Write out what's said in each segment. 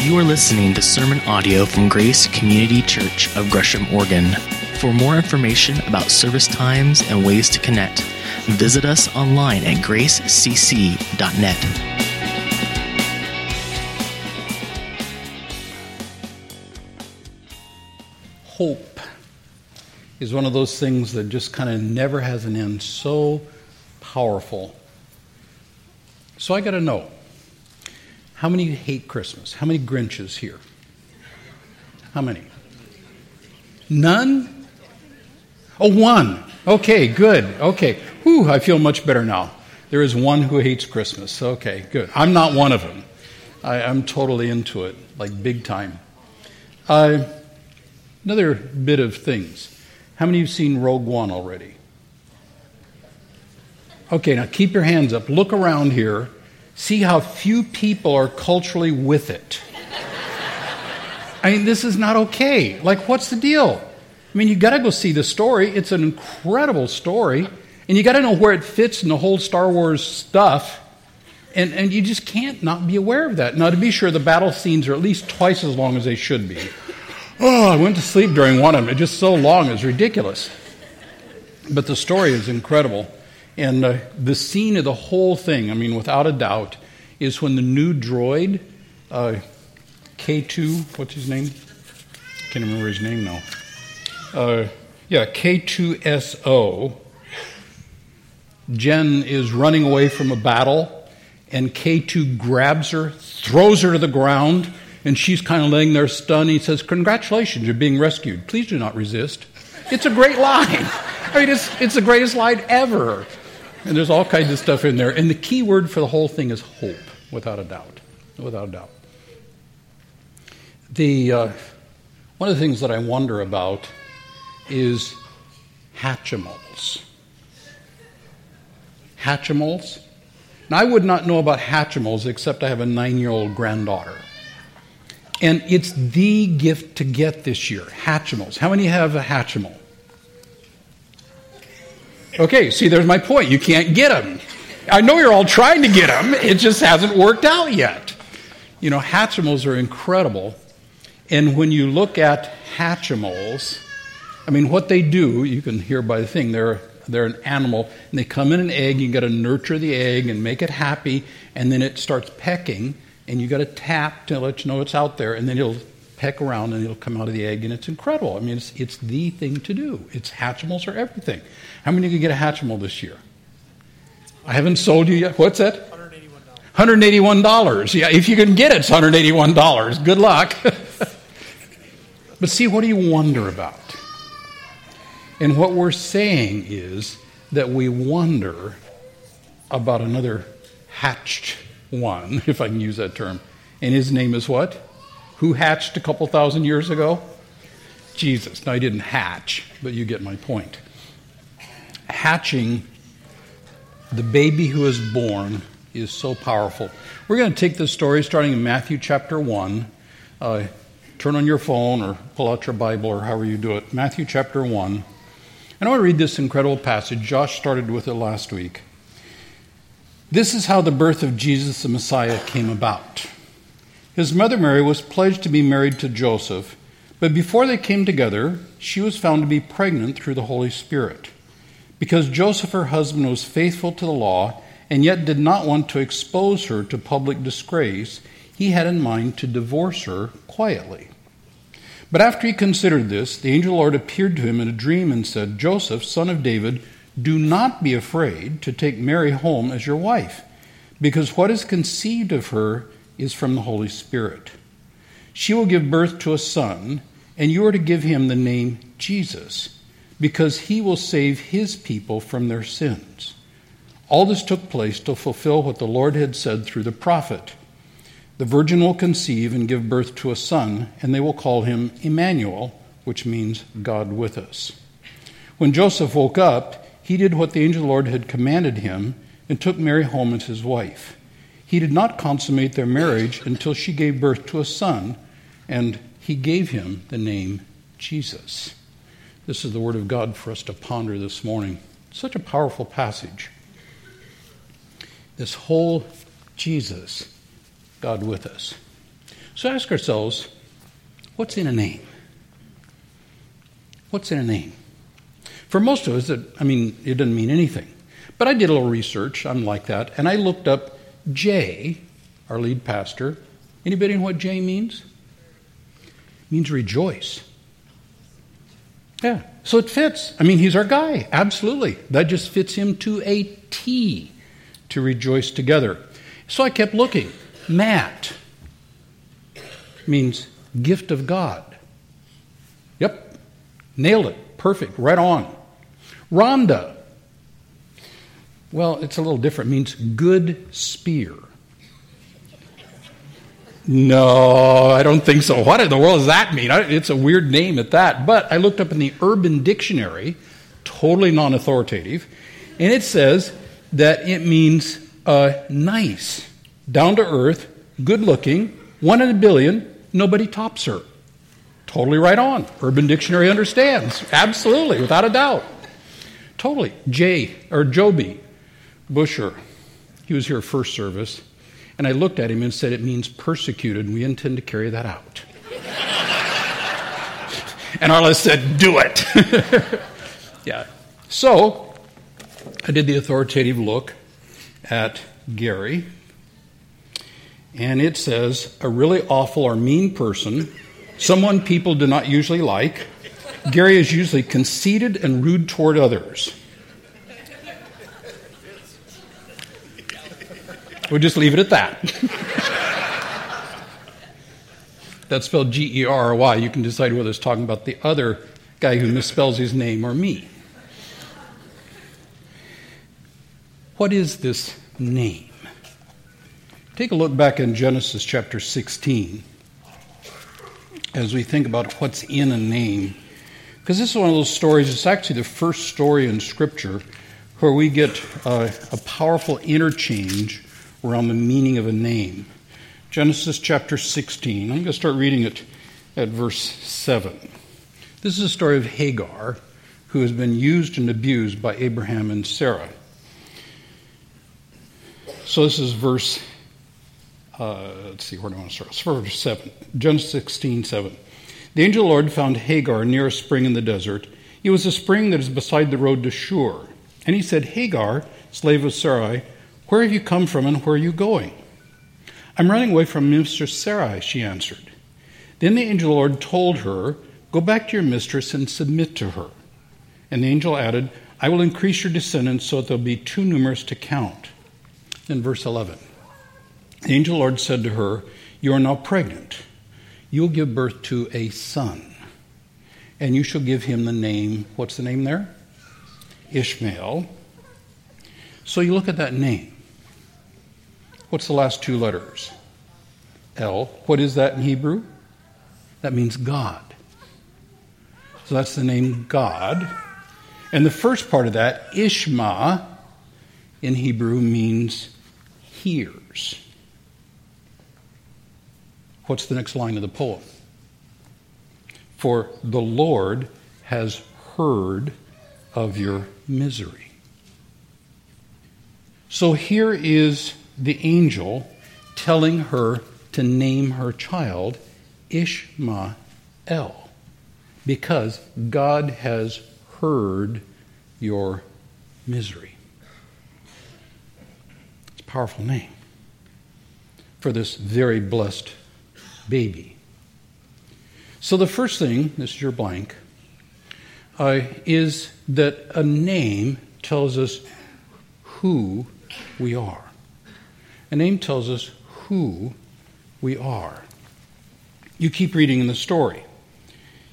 You are listening to sermon audio from Grace Community Church of Gresham, Oregon. For more information about service times and ways to connect, visit us online at gracecc.net. Hope is one of those things that just kind of never has an end. So powerful. So I got to know how many hate Christmas? How many Grinches here? How many? None? Oh, one. Okay, good. Okay. Whew, I feel much better now. There is one who hates Christmas. Okay, good. I'm not one of them. I, am totally into it, like big time. Uh, another bit of things. How many have seen Rogue One already? Okay, now keep your hands up. Look around here see how few people are culturally with it. I mean, this is not okay. Like, what's the deal? I mean, you got to go see the story. It's an incredible story, and you got to know where it fits in the whole Star Wars stuff. And, and you just can't not be aware of that. Now, to be sure, the battle scenes are at least twice as long as they should be. Oh, I went to sleep during one of them. It's just so long, it's ridiculous. But the story is incredible. And uh, the scene of the whole thing, I mean, without a doubt, is when the new droid, uh, K2, what's his name? I Can't remember his name now. Uh, yeah, K2SO. Jyn is running away from a battle, and K2 grabs her, throws her to the ground, and she's kind of laying there stunned. He says, Congratulations, you're being rescued. Please do not resist. It's a great line. I mean, it's, it's the greatest line ever. And there's all kinds of stuff in there. And the key word for the whole thing is hope, without a doubt. Without a doubt. The, uh, one of the things that I wonder about is Hatchimals. Hatchimals? Now, I would not know about Hatchimals except I have a nine year old granddaughter. And it's the gift to get this year Hatchimals. How many have a Hatchimal? Okay, see, there's my point. You can't get them. I know you're all trying to get them, it just hasn't worked out yet. You know, Hatchimals are incredible. And when you look at Hatchimals, I mean, what they do, you can hear by the thing, they're, they're an animal, and they come in an egg, you got to nurture the egg and make it happy, and then it starts pecking, and you got to tap to let you know it's out there, and then it'll peck around and it'll come out of the egg, and it's incredible. I mean, it's, it's the thing to do. It's Hatchimals are everything. How many can get a Hatchimal this year? I haven't sold you yet. What's that? $181. $181. Yeah, if you can get it, it's $181. Good luck. but see, what do you wonder about? And what we're saying is that we wonder about another hatched one, if I can use that term. And his name is what? Who hatched a couple thousand years ago? Jesus. Now, he didn't hatch, but you get my point. Hatching the baby who is born is so powerful. We're going to take this story starting in Matthew chapter 1. Uh, turn on your phone or pull out your Bible or however you do it. Matthew chapter 1. And I want to read this incredible passage. Josh started with it last week. This is how the birth of Jesus the Messiah came about. His mother Mary was pledged to be married to Joseph, but before they came together, she was found to be pregnant through the Holy Spirit. Because Joseph, her husband, was faithful to the law and yet did not want to expose her to public disgrace, he had in mind to divorce her quietly. But after he considered this, the angel Lord appeared to him in a dream and said, Joseph, son of David, do not be afraid to take Mary home as your wife, because what is conceived of her is from the Holy Spirit. She will give birth to a son, and you are to give him the name Jesus, because he will save his people from their sins. All this took place to fulfill what the Lord had said through the prophet. The virgin will conceive and give birth to a son, and they will call him Emmanuel, which means God with us. When Joseph woke up, he did what the angel of the Lord had commanded him and took Mary home as his wife. He did not consummate their marriage until she gave birth to a son, and he gave him the name Jesus. This is the word of God for us to ponder this morning. Such a powerful passage. This whole Jesus, God with us. So ask ourselves what's in a name? What's in a name? For most of us, it, I mean, it doesn't mean anything. But I did a little research. I'm like that. And I looked up J, our lead pastor. Anybody know what J means? It means rejoice. Yeah. So it fits. I mean, he's our guy. Absolutely. That just fits him to a T to rejoice together. So I kept looking. Matt means gift of God. Yep. Nailed it. Perfect. Right on. Rhonda. Well, it's a little different. It means good spear. No, I don't think so. What in the world does that mean? It's a weird name at that. But I looked up in the Urban Dictionary, totally non authoritative, and it says that it means uh, nice, down to earth, good looking, one in a billion, nobody tops her. Totally right on. Urban Dictionary understands. Absolutely, without a doubt. Totally. Jay, or Joby Busher, he was here first service, and I looked at him and said, It means persecuted, and we intend to carry that out. and Arla said, Do it. yeah. So, I did the authoritative look at Gary, and it says, A really awful or mean person, someone people do not usually like Gary is usually conceited and rude toward others. We'll just leave it at that. That's spelled G E R R Y. You can decide whether it's talking about the other guy who misspells his name or me. What is this name? Take a look back in Genesis chapter 16 as we think about what's in a name. Because this is one of those stories, it's actually the first story in Scripture where we get uh, a powerful interchange around the meaning of a name. Genesis chapter 16. I'm going to start reading it at verse 7. This is a story of Hagar, who has been used and abused by Abraham and Sarah. So this is verse, uh, let's see, where do I want to start? It's verse 7. Genesis 16, 7. The angel of the Lord found Hagar near a spring in the desert. It was a spring that is beside the road to Shur. And he said, Hagar, slave of Sarai, where have you come from and where are you going? I'm running away from Mistress Sarai, she answered. Then the angel the Lord told her, Go back to your mistress and submit to her. And the angel added, I will increase your descendants so that they'll be too numerous to count. Then verse 11. The angel the Lord said to her, You are now pregnant you'll give birth to a son. And you shall give him the name, what's the name there? Ishmael. So you look at that name. What's the last two letters? L. What is that in Hebrew? That means God. So that's the name God. And the first part of that, Ishma, in Hebrew means hears. What's the next line of the poem? For the Lord has heard of your misery. So here is the angel telling her to name her child Ishmael because God has heard your misery. It's a powerful name for this very blessed baby. So, the first thing, this is your blank, uh, is that a name tells us who we are. A name tells us who we are. You keep reading in the story.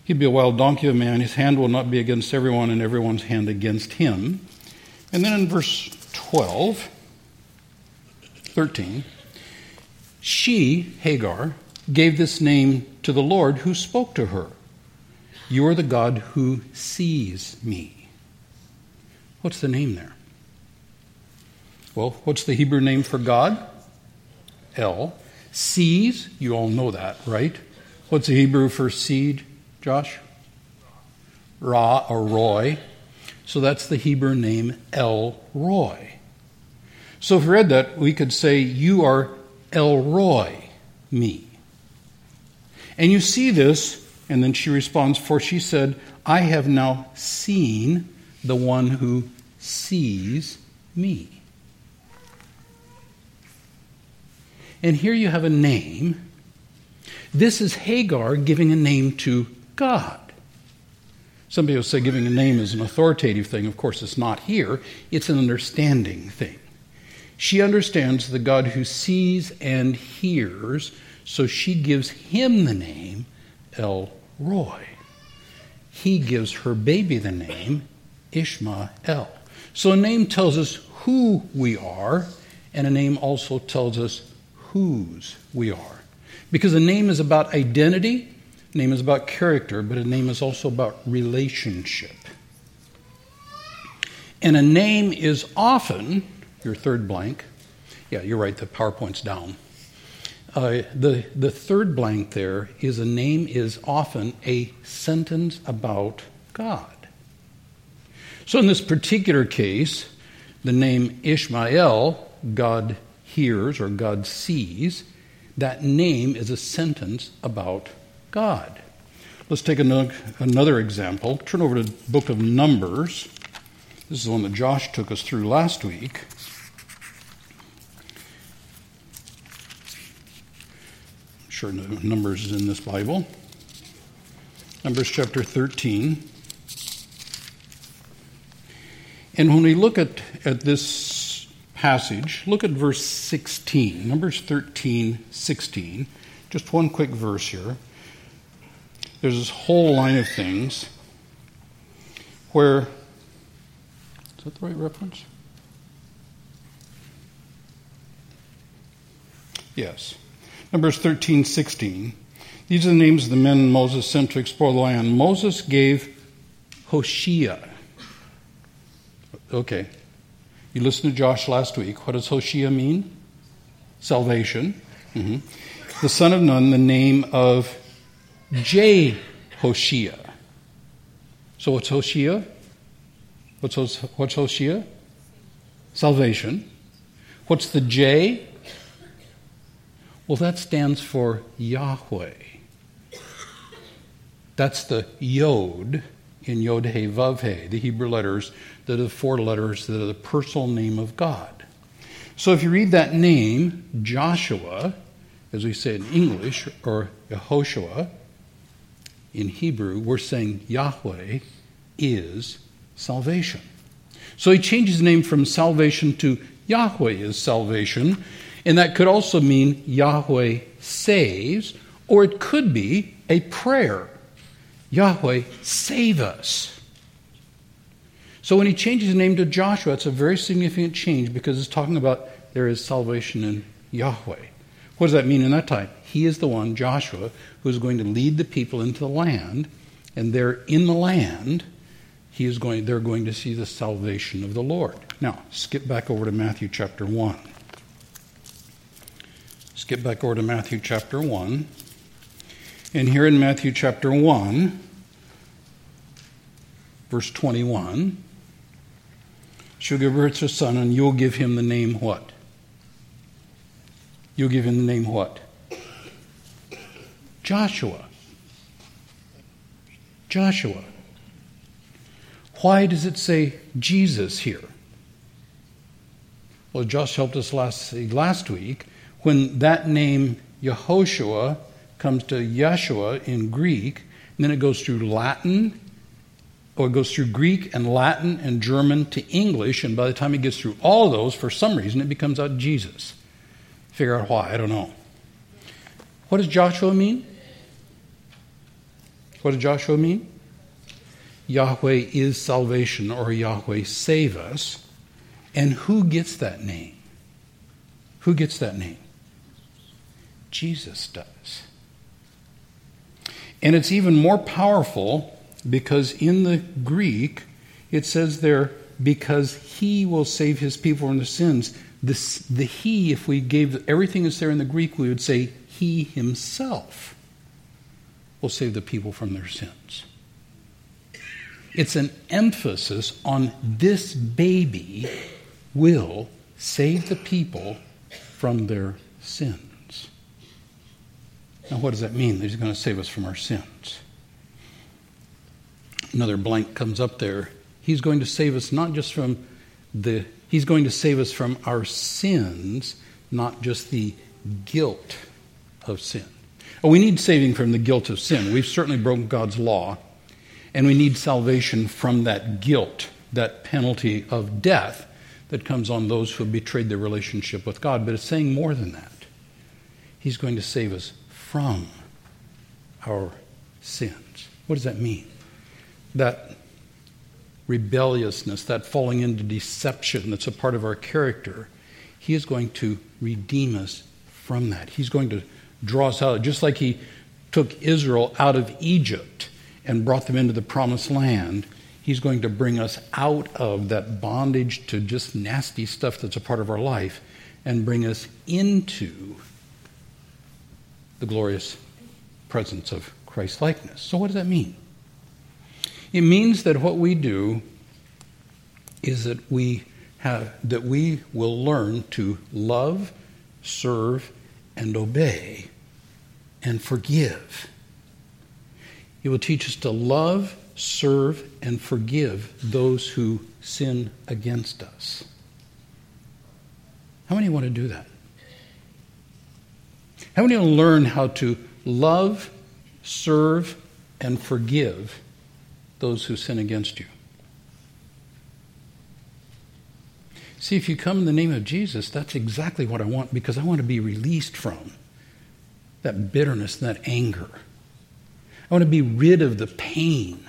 He'd be a wild donkey of a man, his hand will not be against everyone, and everyone's hand against him. And then in verse 12, 13, she, Hagar, gave this name to the Lord who spoke to her You are the God who sees me. What's the name there? Well, what's the Hebrew name for God? El. Sees, you all know that, right? What's the Hebrew for seed, Josh? Ra or Roy. So that's the Hebrew name El Roi. So if we read that, we could say, You are El Roi, me. And you see this, and then she responds, For she said, I have now seen the one who sees me. And here you have a name. This is Hagar giving a name to God. Some people say giving a name is an authoritative thing. Of course, it's not here, it's an understanding thing. She understands the God who sees and hears, so she gives him the name El Roi. He gives her baby the name Ishmael. So a name tells us who we are, and a name also tells us whose we are. Because a name is about identity, a name is about character, but a name is also about relationship. And a name is often your third blank. Yeah, you're right, the PowerPoint's down. Uh, the, the third blank there is a name is often a sentence about God. So in this particular case, the name Ishmael, God hears or God sees, that name is a sentence about God. Let's take another, example. Turn over to the book of Numbers. This is the one that Josh took us through last week. I'm sure Numbers is in this Bible. Numbers chapter 13. And when we look at, at this passage, look at verse 16. Numbers 13, 16. Just one quick verse here. There's this whole line of things where. Is that the right reference? Yes. Numbers 13, 16. These are the names of the men Moses sent to explore the land. Moses gave Hoshea. Okay. You listened to Josh last week. What does Hoshea mean? Salvation. Mm-hmm. The son of Nun, the name of J. Hoshea. So what's Hoshea? What's, what's Hoshea? Salvation. What's the J? Well, that stands for Yahweh. That's the Yod in Yod He Vav He, the Hebrew letters that are the four letters that are the personal name of God. So if you read that name, Joshua, as we say in English, or Yehoshua, in Hebrew, we're saying Yahweh is salvation. So he changes his name from salvation to Yahweh is salvation, and that could also mean Yahweh saves, or it could be a prayer Yahweh, save us. So when he changes his name to Joshua, it's a very significant change because it's talking about there is salvation in Yahweh. What does that mean in that time? He is the one, Joshua, who is going to lead the people into the land, and they're in the land. He is going, they're going to see the salvation of the Lord. Now, skip back over to Matthew chapter 1. Skip back over to Matthew chapter 1. And here in Matthew chapter 1, verse 21, she'll give birth to a son, and you'll give him the name what? You'll give him the name what? Joshua. Joshua. Why does it say Jesus here? Well, Josh helped us last, last week when that name Yehoshua comes to Yeshua in Greek, and then it goes through Latin, or it goes through Greek and Latin and German to English, and by the time it gets through all those, for some reason, it becomes out Jesus. Figure out why, I don't know. What does Joshua mean? What does Joshua mean? Yahweh is salvation, or Yahweh save us. And who gets that name? Who gets that name? Jesus does. And it's even more powerful because in the Greek, it says there, because he will save his people from their sins. This, the he, if we gave everything that's there in the Greek, we would say he himself will save the people from their sins. It's an emphasis on this baby will save the people from their sins. Now, what does that mean? That he's going to save us from our sins. Another blank comes up there. He's going to save us not just from the, he's going to save us from our sins, not just the guilt of sin. Oh, we need saving from the guilt of sin. We've certainly broken God's law, and we need salvation from that guilt, that penalty of death that comes on those who have betrayed their relationship with God. But it's saying more than that. He's going to save us from our sins. What does that mean? That rebelliousness, that falling into deception that's a part of our character, He is going to redeem us from that. He's going to draw us out, just like He took Israel out of Egypt and brought them into the promised land. He's going to bring us out of that bondage to just nasty stuff that's a part of our life and bring us into the glorious presence of Christ likeness. So, what does that mean? It means that what we do is that we have that we will learn to love, serve, and obey and forgive. It will teach us to love, serve, and forgive those who sin against us. How many want to do that? How many want to learn how to love, serve, and forgive those who sin against you? See, if you come in the name of Jesus, that's exactly what I want because I want to be released from that bitterness that anger. I want to be rid of the pain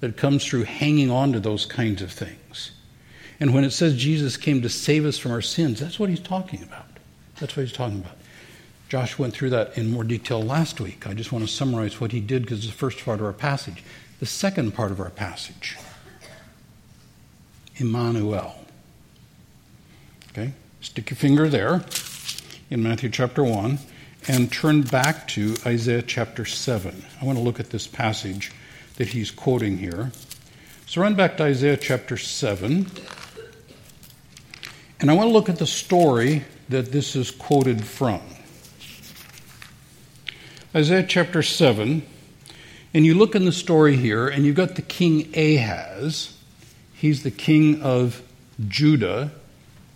that comes through hanging on to those kinds of things. And when it says Jesus came to save us from our sins, that's what he's talking about. That's what he's talking about. Josh went through that in more detail last week. I just want to summarize what he did because it's the first part of our passage. The second part of our passage Emmanuel. Okay? Stick your finger there in Matthew chapter 1 and turn back to Isaiah chapter 7. I want to look at this passage that he's quoting here. So run back to Isaiah chapter 7. And I want to look at the story that this is quoted from. Isaiah chapter 7. And you look in the story here, and you've got the king Ahaz. He's the king of Judah.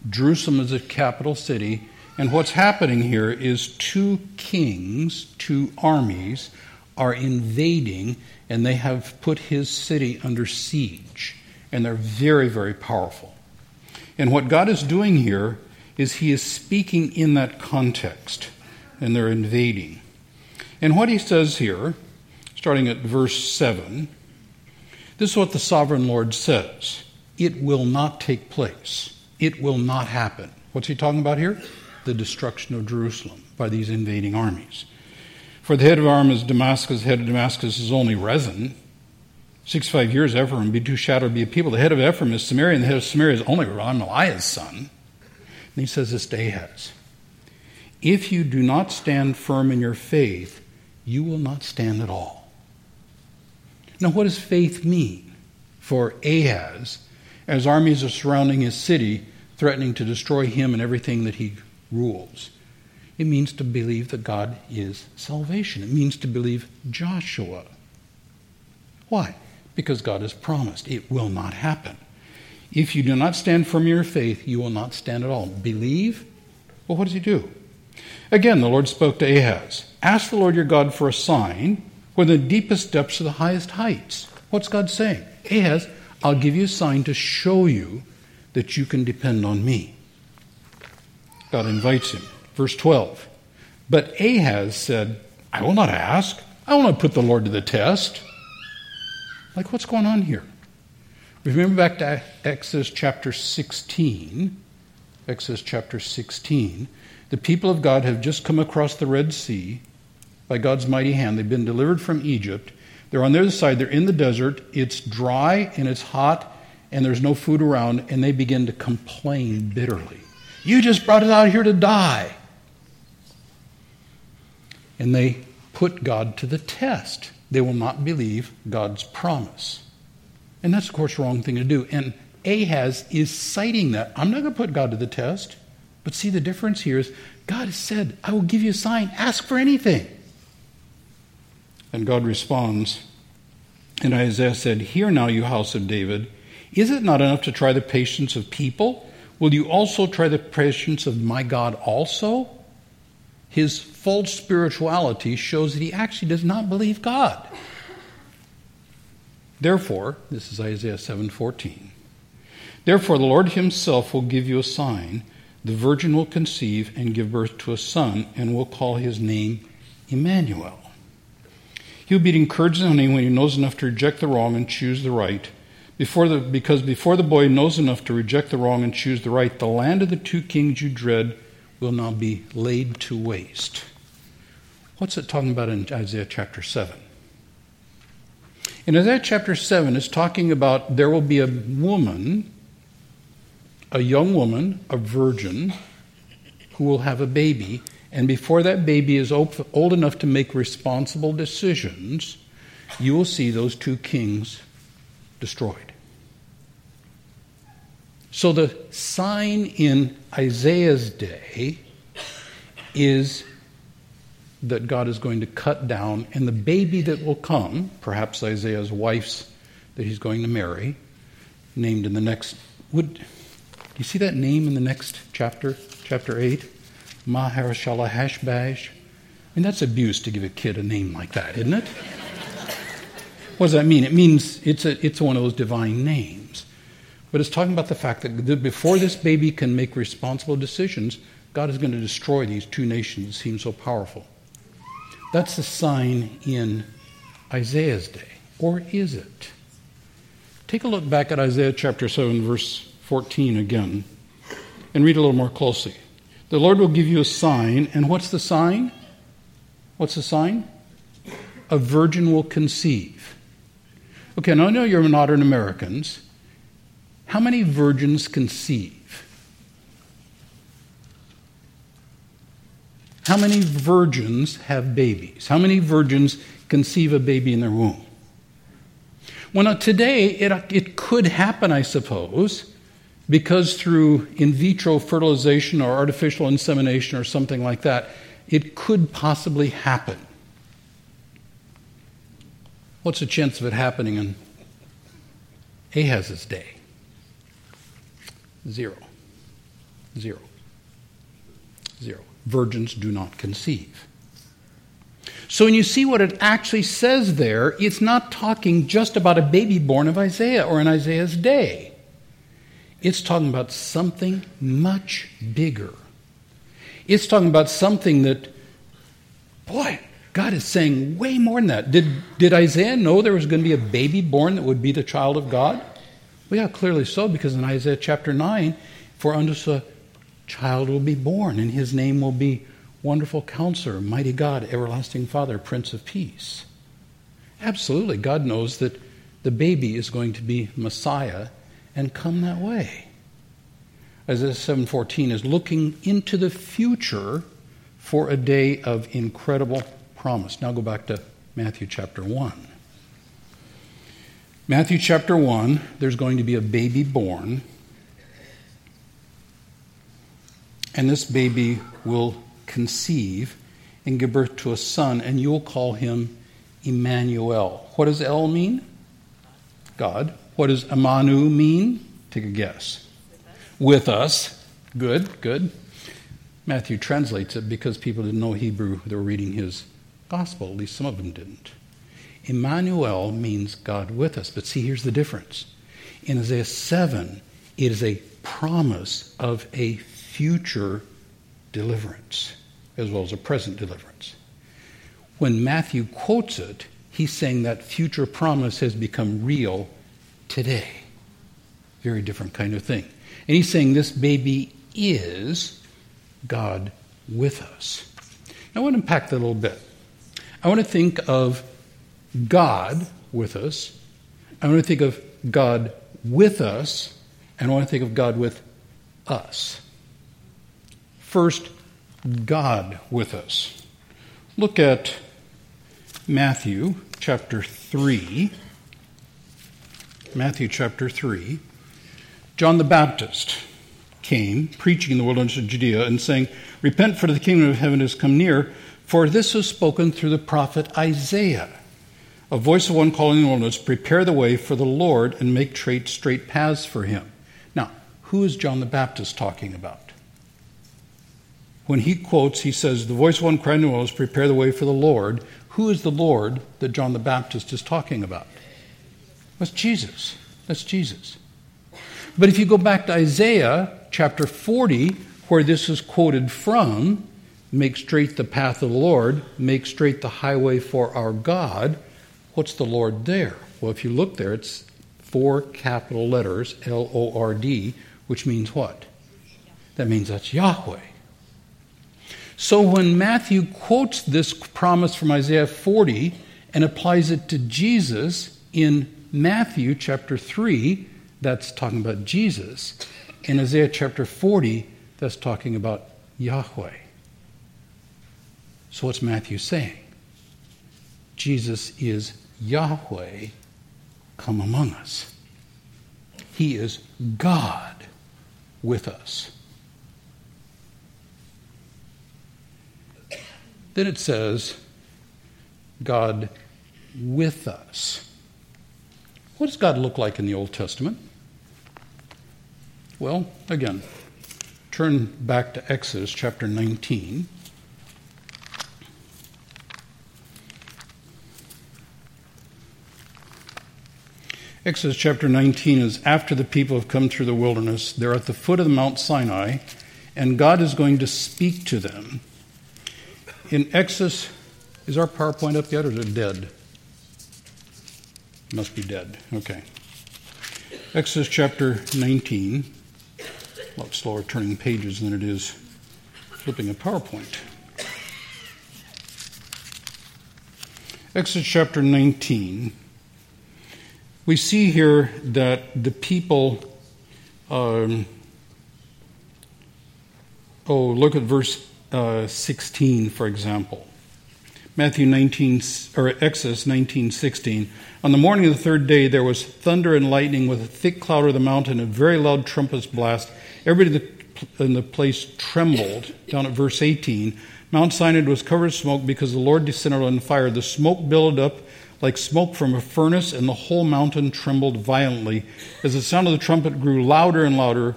Jerusalem is the capital city. And what's happening here is two kings, two armies, are invading, and they have put his city under siege. And they're very, very powerful. And what God is doing here is He is speaking in that context, and they're invading. And what He says here, starting at verse 7, this is what the sovereign Lord says It will not take place, it will not happen. What's He talking about here? the destruction of Jerusalem by these invading armies. For the head of Aram is Damascus, the head of Damascus is only Rezin. Six five years Ephraim be too shattered be a people. The head of Ephraim is Samaria, and the head of Samaria is only Remaliah's son. And he says this to Ahaz. If you do not stand firm in your faith, you will not stand at all. Now, what does faith mean for Ahaz as armies are surrounding his city, threatening to destroy him and everything that he rules. It means to believe that God is salvation. It means to believe Joshua. Why? Because God has promised it will not happen. If you do not stand firm in your faith, you will not stand at all. Believe? Well, what does he do? Again, the Lord spoke to Ahaz Ask the Lord your God for a sign where the deepest depths are the highest heights. What's God saying? Ahaz, I'll give you a sign to show you that you can depend on me. God invites him. Verse 12. But Ahaz said, I will not ask. I will not put the Lord to the test. Like, what's going on here? Remember back to Exodus chapter 16. Exodus chapter 16. The people of God have just come across the Red Sea by God's mighty hand. They've been delivered from Egypt. They're on the other side. They're in the desert. It's dry and it's hot and there's no food around, and they begin to complain bitterly. You just brought us out here to die. And they put God to the test. They will not believe God's promise. And that's, of course, the wrong thing to do. And Ahaz is citing that. I'm not going to put God to the test. But see, the difference here is God has said, I will give you a sign. Ask for anything. And God responds, and Isaiah said, Hear now, you house of David. Is it not enough to try the patience of people? Will you also try the patience of my God also? His false spirituality shows that he actually does not believe God. Therefore, this is Isaiah 7:14. Therefore the Lord himself will give you a sign. The virgin will conceive and give birth to a son and will call his name Emmanuel. He'll be encouraged and when he knows enough to reject the wrong and choose the right. Before the, because before the boy knows enough to reject the wrong and choose the right, the land of the two kings you dread will now be laid to waste. What's it talking about in Isaiah chapter 7? In Isaiah chapter 7, it's talking about there will be a woman, a young woman, a virgin, who will have a baby. And before that baby is old enough to make responsible decisions, you will see those two kings destroyed. So the sign in Isaiah's day is that God is going to cut down, and the baby that will come, perhaps Isaiah's wife's that he's going to marry, named in the next. Would you see that name in the next chapter, chapter eight, Maher-shalal-hash-baz? I mean, that's abuse to give a kid a name like that, isn't it? what does that mean? It means it's a, it's one of those divine names. But it's talking about the fact that before this baby can make responsible decisions, God is going to destroy these two nations that seem so powerful. That's the sign in Isaiah's day. Or is it? Take a look back at Isaiah chapter 7, verse 14 again, and read a little more closely. The Lord will give you a sign, and what's the sign? What's the sign? A virgin will conceive. Okay, now I know you're modern Americans, how many virgins conceive? How many virgins have babies? How many virgins conceive a baby in their womb? Well, now, today it, it could happen, I suppose, because through in vitro fertilization or artificial insemination or something like that, it could possibly happen. What's the chance of it happening in Ahaz's day? Zero. Zero. Zero. Virgins do not conceive. So when you see what it actually says there, it's not talking just about a baby born of Isaiah or in Isaiah's day. It's talking about something much bigger. It's talking about something that, boy, God is saying way more than that. Did, did Isaiah know there was going to be a baby born that would be the child of God? Well, yeah, clearly so, because in Isaiah chapter 9, for unto us a child will be born, and his name will be Wonderful Counselor, Mighty God, Everlasting Father, Prince of Peace. Absolutely, God knows that the baby is going to be Messiah and come that way. Isaiah 7:14 is looking into the future for a day of incredible promise. Now go back to Matthew chapter 1. Matthew chapter 1, there's going to be a baby born. And this baby will conceive and give birth to a son, and you'll call him Emmanuel. What does El mean? God. What does Amanu mean? Take a guess. With us. Good, good. Matthew translates it because people didn't know Hebrew. They were reading his gospel. At least some of them didn't. Emmanuel means God with us. But see, here's the difference. In Isaiah 7, it is a promise of a future deliverance as well as a present deliverance. When Matthew quotes it, he's saying that future promise has become real today. Very different kind of thing. And he's saying this baby is God with us. Now, I want to unpack that a little bit. I want to think of God with us. I want to think of God with us, and I want to think of God with us. First, God with us. Look at Matthew chapter 3. Matthew chapter 3. John the Baptist came, preaching in the wilderness of Judea, and saying, Repent, for the kingdom of heaven has come near. For this was spoken through the prophet Isaiah. A voice of one calling in the wilderness, Prepare the way for the Lord and make straight, paths for him. Now, who is John the Baptist talking about? When he quotes, he says, The voice of one crying in the wilderness, Prepare the way for the Lord. Who is the Lord that John the Baptist is talking about? That's Jesus. That's Jesus. But if you go back to Isaiah chapter 40, where this is quoted from, make straight the path of the Lord, make straight the highway for our God, what's the Lord there? Well, if you look there, it's four capital letters, L O R D, which means what? That means that's Yahweh. So when Matthew quotes this promise from Isaiah 40 and applies it to Jesus in Matthew chapter 3, that's talking about Jesus. In Isaiah chapter 40, that's talking about Yahweh. So what's Matthew saying? Jesus is Yahweh come among us. He is God with us. Then it says, God with us. What does God look like in the Old Testament? Well, again, turn back to Exodus chapter 19. Exodus chapter 19 is after the people have come through the wilderness. They're at the foot of Mount Sinai, and God is going to speak to them. In Exodus, is our PowerPoint up yet or is it dead? Must be dead. Okay. Exodus chapter 19 a lot slower turning pages than it is flipping a PowerPoint. Exodus chapter 19. We see here that the people. Um, oh, look at verse uh, 16, for example. Matthew 19, or Exodus 19, 16. On the morning of the third day, there was thunder and lightning with a thick cloud over the mountain, and a very loud trumpet blast. Everybody in the place trembled. Down at verse 18, Mount Sinai was covered with smoke because the Lord descended on fire. The smoke billowed up like smoke from a furnace, and the whole mountain trembled violently. As the sound of the trumpet grew louder and louder,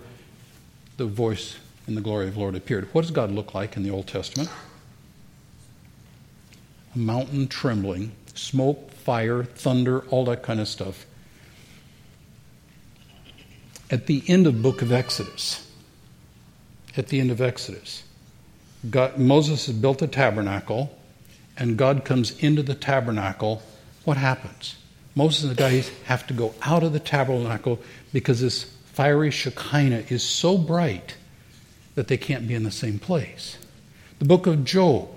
the voice and the glory of the Lord appeared. What does God look like in the Old Testament? Mountain trembling, smoke, fire, thunder, all that kind of stuff at the end of book of Exodus, at the end of Exodus, God, Moses has built a tabernacle, and God comes into the tabernacle. What happens? Moses and the guys have to go out of the tabernacle because this fiery Shekinah is so bright that they can't be in the same place. The book of Job.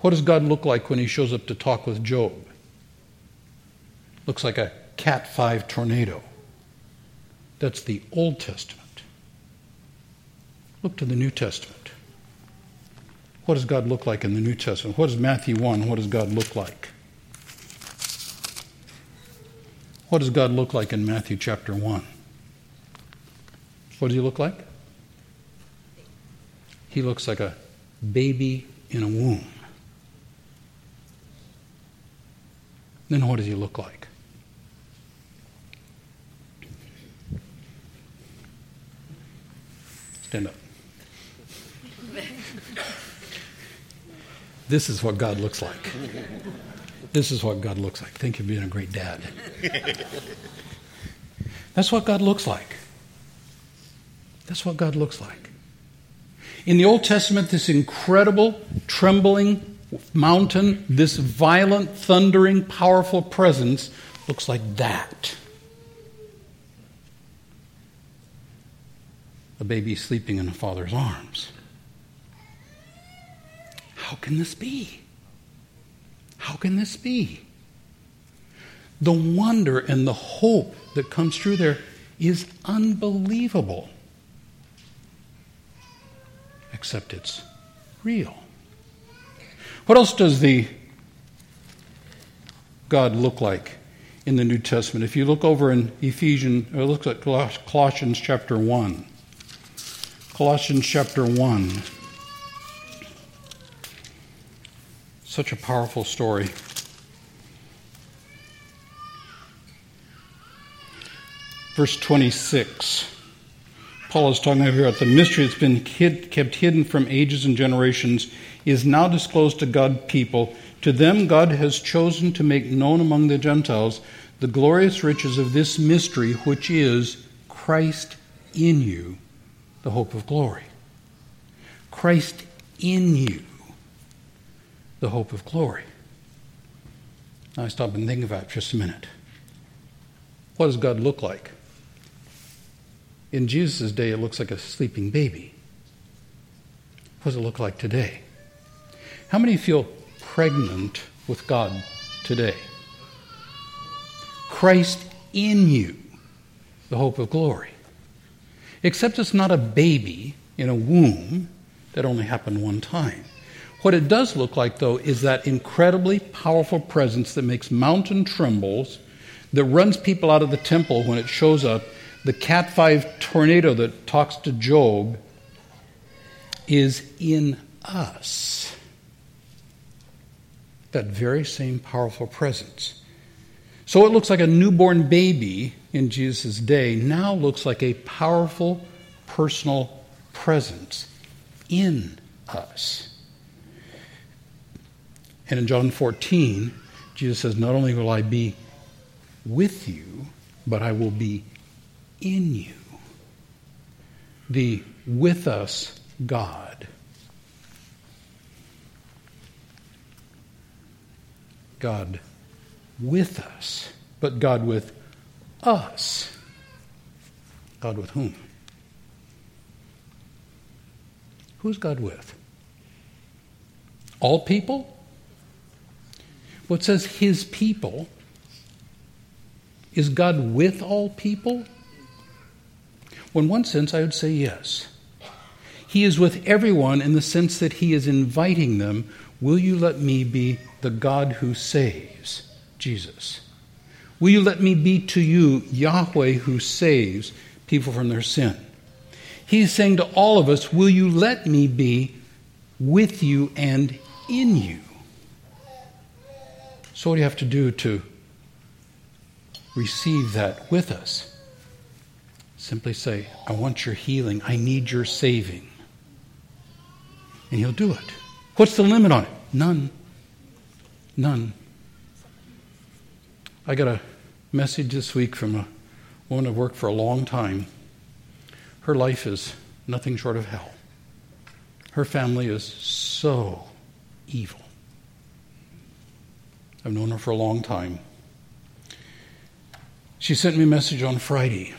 What does God look like when he shows up to talk with Job? Looks like a Cat 5 tornado. That's the Old Testament. Look to the New Testament. What does God look like in the New Testament? What does Matthew 1? What does God look like? What does God look like in Matthew chapter 1? What does he look like? He looks like a baby in a womb. Then what does he look like? Stand up. This is what God looks like. This is what God looks like. Thank you for being a great dad. That's what God looks like. That's what God looks like. In the Old Testament, this incredible, trembling mountain, this violent, thundering, powerful presence looks like that. a baby sleeping in a father's arms. How can this be? How can this be? The wonder and the hope that comes through there is unbelievable. Except it's real. What else does the God look like in the New Testament? If you look over in Ephesians, or look at Colossians chapter 1. Colossians chapter 1. Such a powerful story. Verse 26. Paul is talking here about the mystery that's been hid, kept hidden from ages and generations is now disclosed to God people. To them, God has chosen to make known among the Gentiles the glorious riches of this mystery, which is Christ in you, the hope of glory. Christ in you, the hope of glory. Now I stop and think about it just a minute. What does God look like? In Jesus' day, it looks like a sleeping baby. What does it look like today? How many feel pregnant with God today? Christ in you, the hope of glory. Except it's not a baby in a womb that only happened one time. What it does look like, though, is that incredibly powerful presence that makes mountain trembles, that runs people out of the temple when it shows up. The Cat 5 tornado that talks to Job is in us. That very same powerful presence. So it looks like a newborn baby in Jesus' day now looks like a powerful personal presence in us. And in John 14, Jesus says, Not only will I be with you, but I will be in you. The with us God. God with us, but God with us. God with whom? Who's God with? All people? What says his people? Is God with all people? Well, in one sense, I would say yes. He is with everyone in the sense that he is inviting them Will you let me be the God who saves? Jesus. Will you let me be to you Yahweh who saves people from their sin? He's saying to all of us, Will you let me be with you and in you? So, what do you have to do to receive that with us? Simply say, I want your healing. I need your saving. And He'll do it. What's the limit on it? None. None. I got a message this week from a woman I've worked for a long time. Her life is nothing short of hell. Her family is so evil. I've known her for a long time. She sent me a message on Friday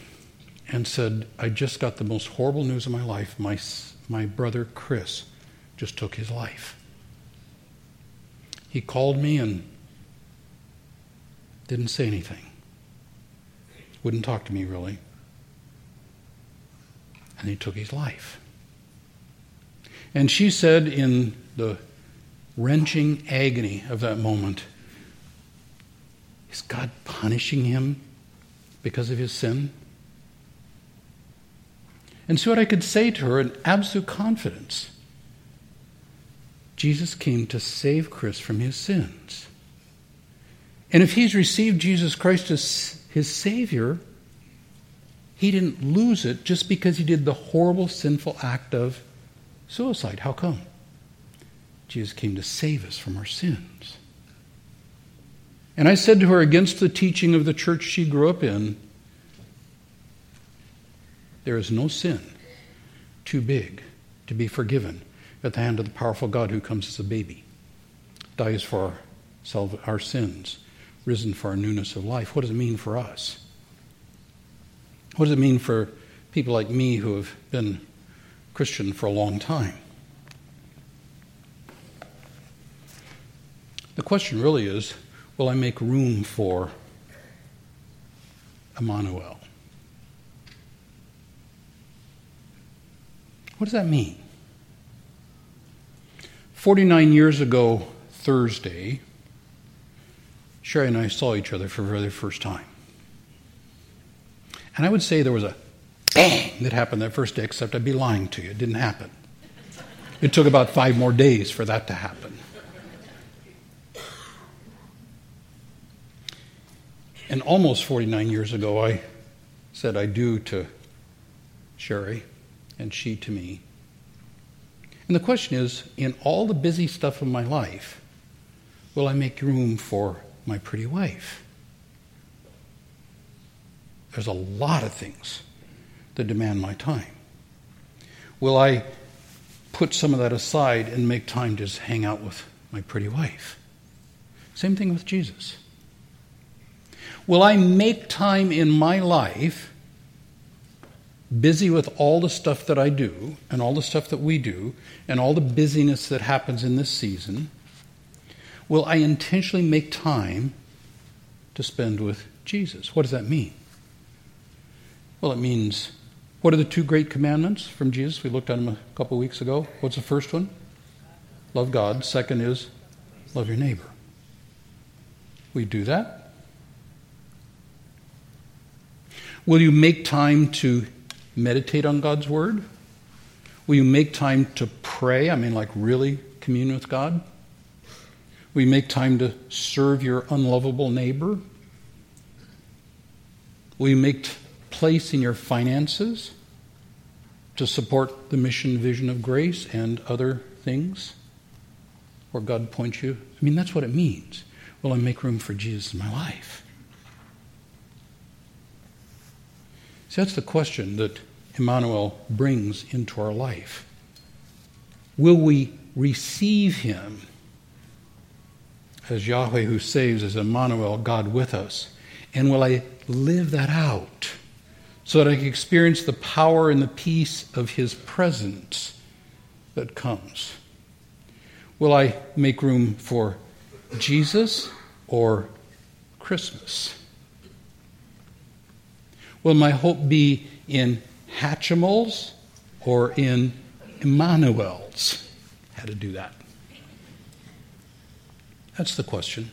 and said, I just got the most horrible news of my life. My, my brother Chris just took his life. He called me and didn't say anything. Wouldn't talk to me really. And he took his life. And she said in the wrenching agony of that moment, Is God punishing him because of his sin? And so, what I could say to her in absolute confidence Jesus came to save Chris from his sins. And if he's received Jesus Christ as his Savior, he didn't lose it just because he did the horrible, sinful act of suicide. How come? Jesus came to save us from our sins. And I said to her, against the teaching of the church she grew up in, there is no sin too big to be forgiven at the hand of the powerful God who comes as a baby, dies for our, sins, risen for our newness of life. What does it mean for us? What does it mean for people like me who have been Christian for a long time? The question really is will I make room for Emmanuel? What does that mean? 49 years ago, Thursday, Sherry and I saw each other for the very first time. And I would say there was a bang, that happened that first day, except I'd be lying to you. It didn't happen. It took about five more days for that to happen. And almost 49 years ago, I said I do to Sherry, and she to me. And the question is in all the busy stuff of my life, will I make room for my pretty wife? There's a lot of things that demand my time. Will I put some of that aside and make time to just hang out with my pretty wife? Same thing with Jesus. Will I make time in my life, busy with all the stuff that I do and all the stuff that we do and all the busyness that happens in this season? Will I intentionally make time to spend with Jesus? What does that mean? Well, it means what are the two great commandments from Jesus? We looked at them a couple of weeks ago. What's the first one? Love God. Second is love your neighbor. We do that. Will you make time to meditate on God's Word? Will you make time to pray? I mean, like really commune with God? Will you make time to serve your unlovable neighbor? Will you make place in your finances to support the mission vision of grace and other things where God points you? I mean, that's what it means. Will I make room for Jesus in my life? See, that's the question that Emmanuel brings into our life. Will we receive him as Yahweh who saves, as Emmanuel, God with us? And will I live that out so that I can experience the power and the peace of his presence that comes? Will I make room for Jesus or Christmas? Will my hope be in Hatchimals or in Emmanuel's? How to do that? That's the question.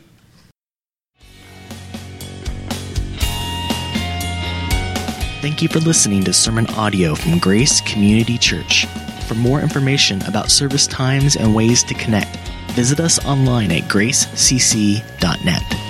Thank you for listening to sermon audio from Grace Community Church. For more information about service times and ways to connect, visit us online at gracecc.net.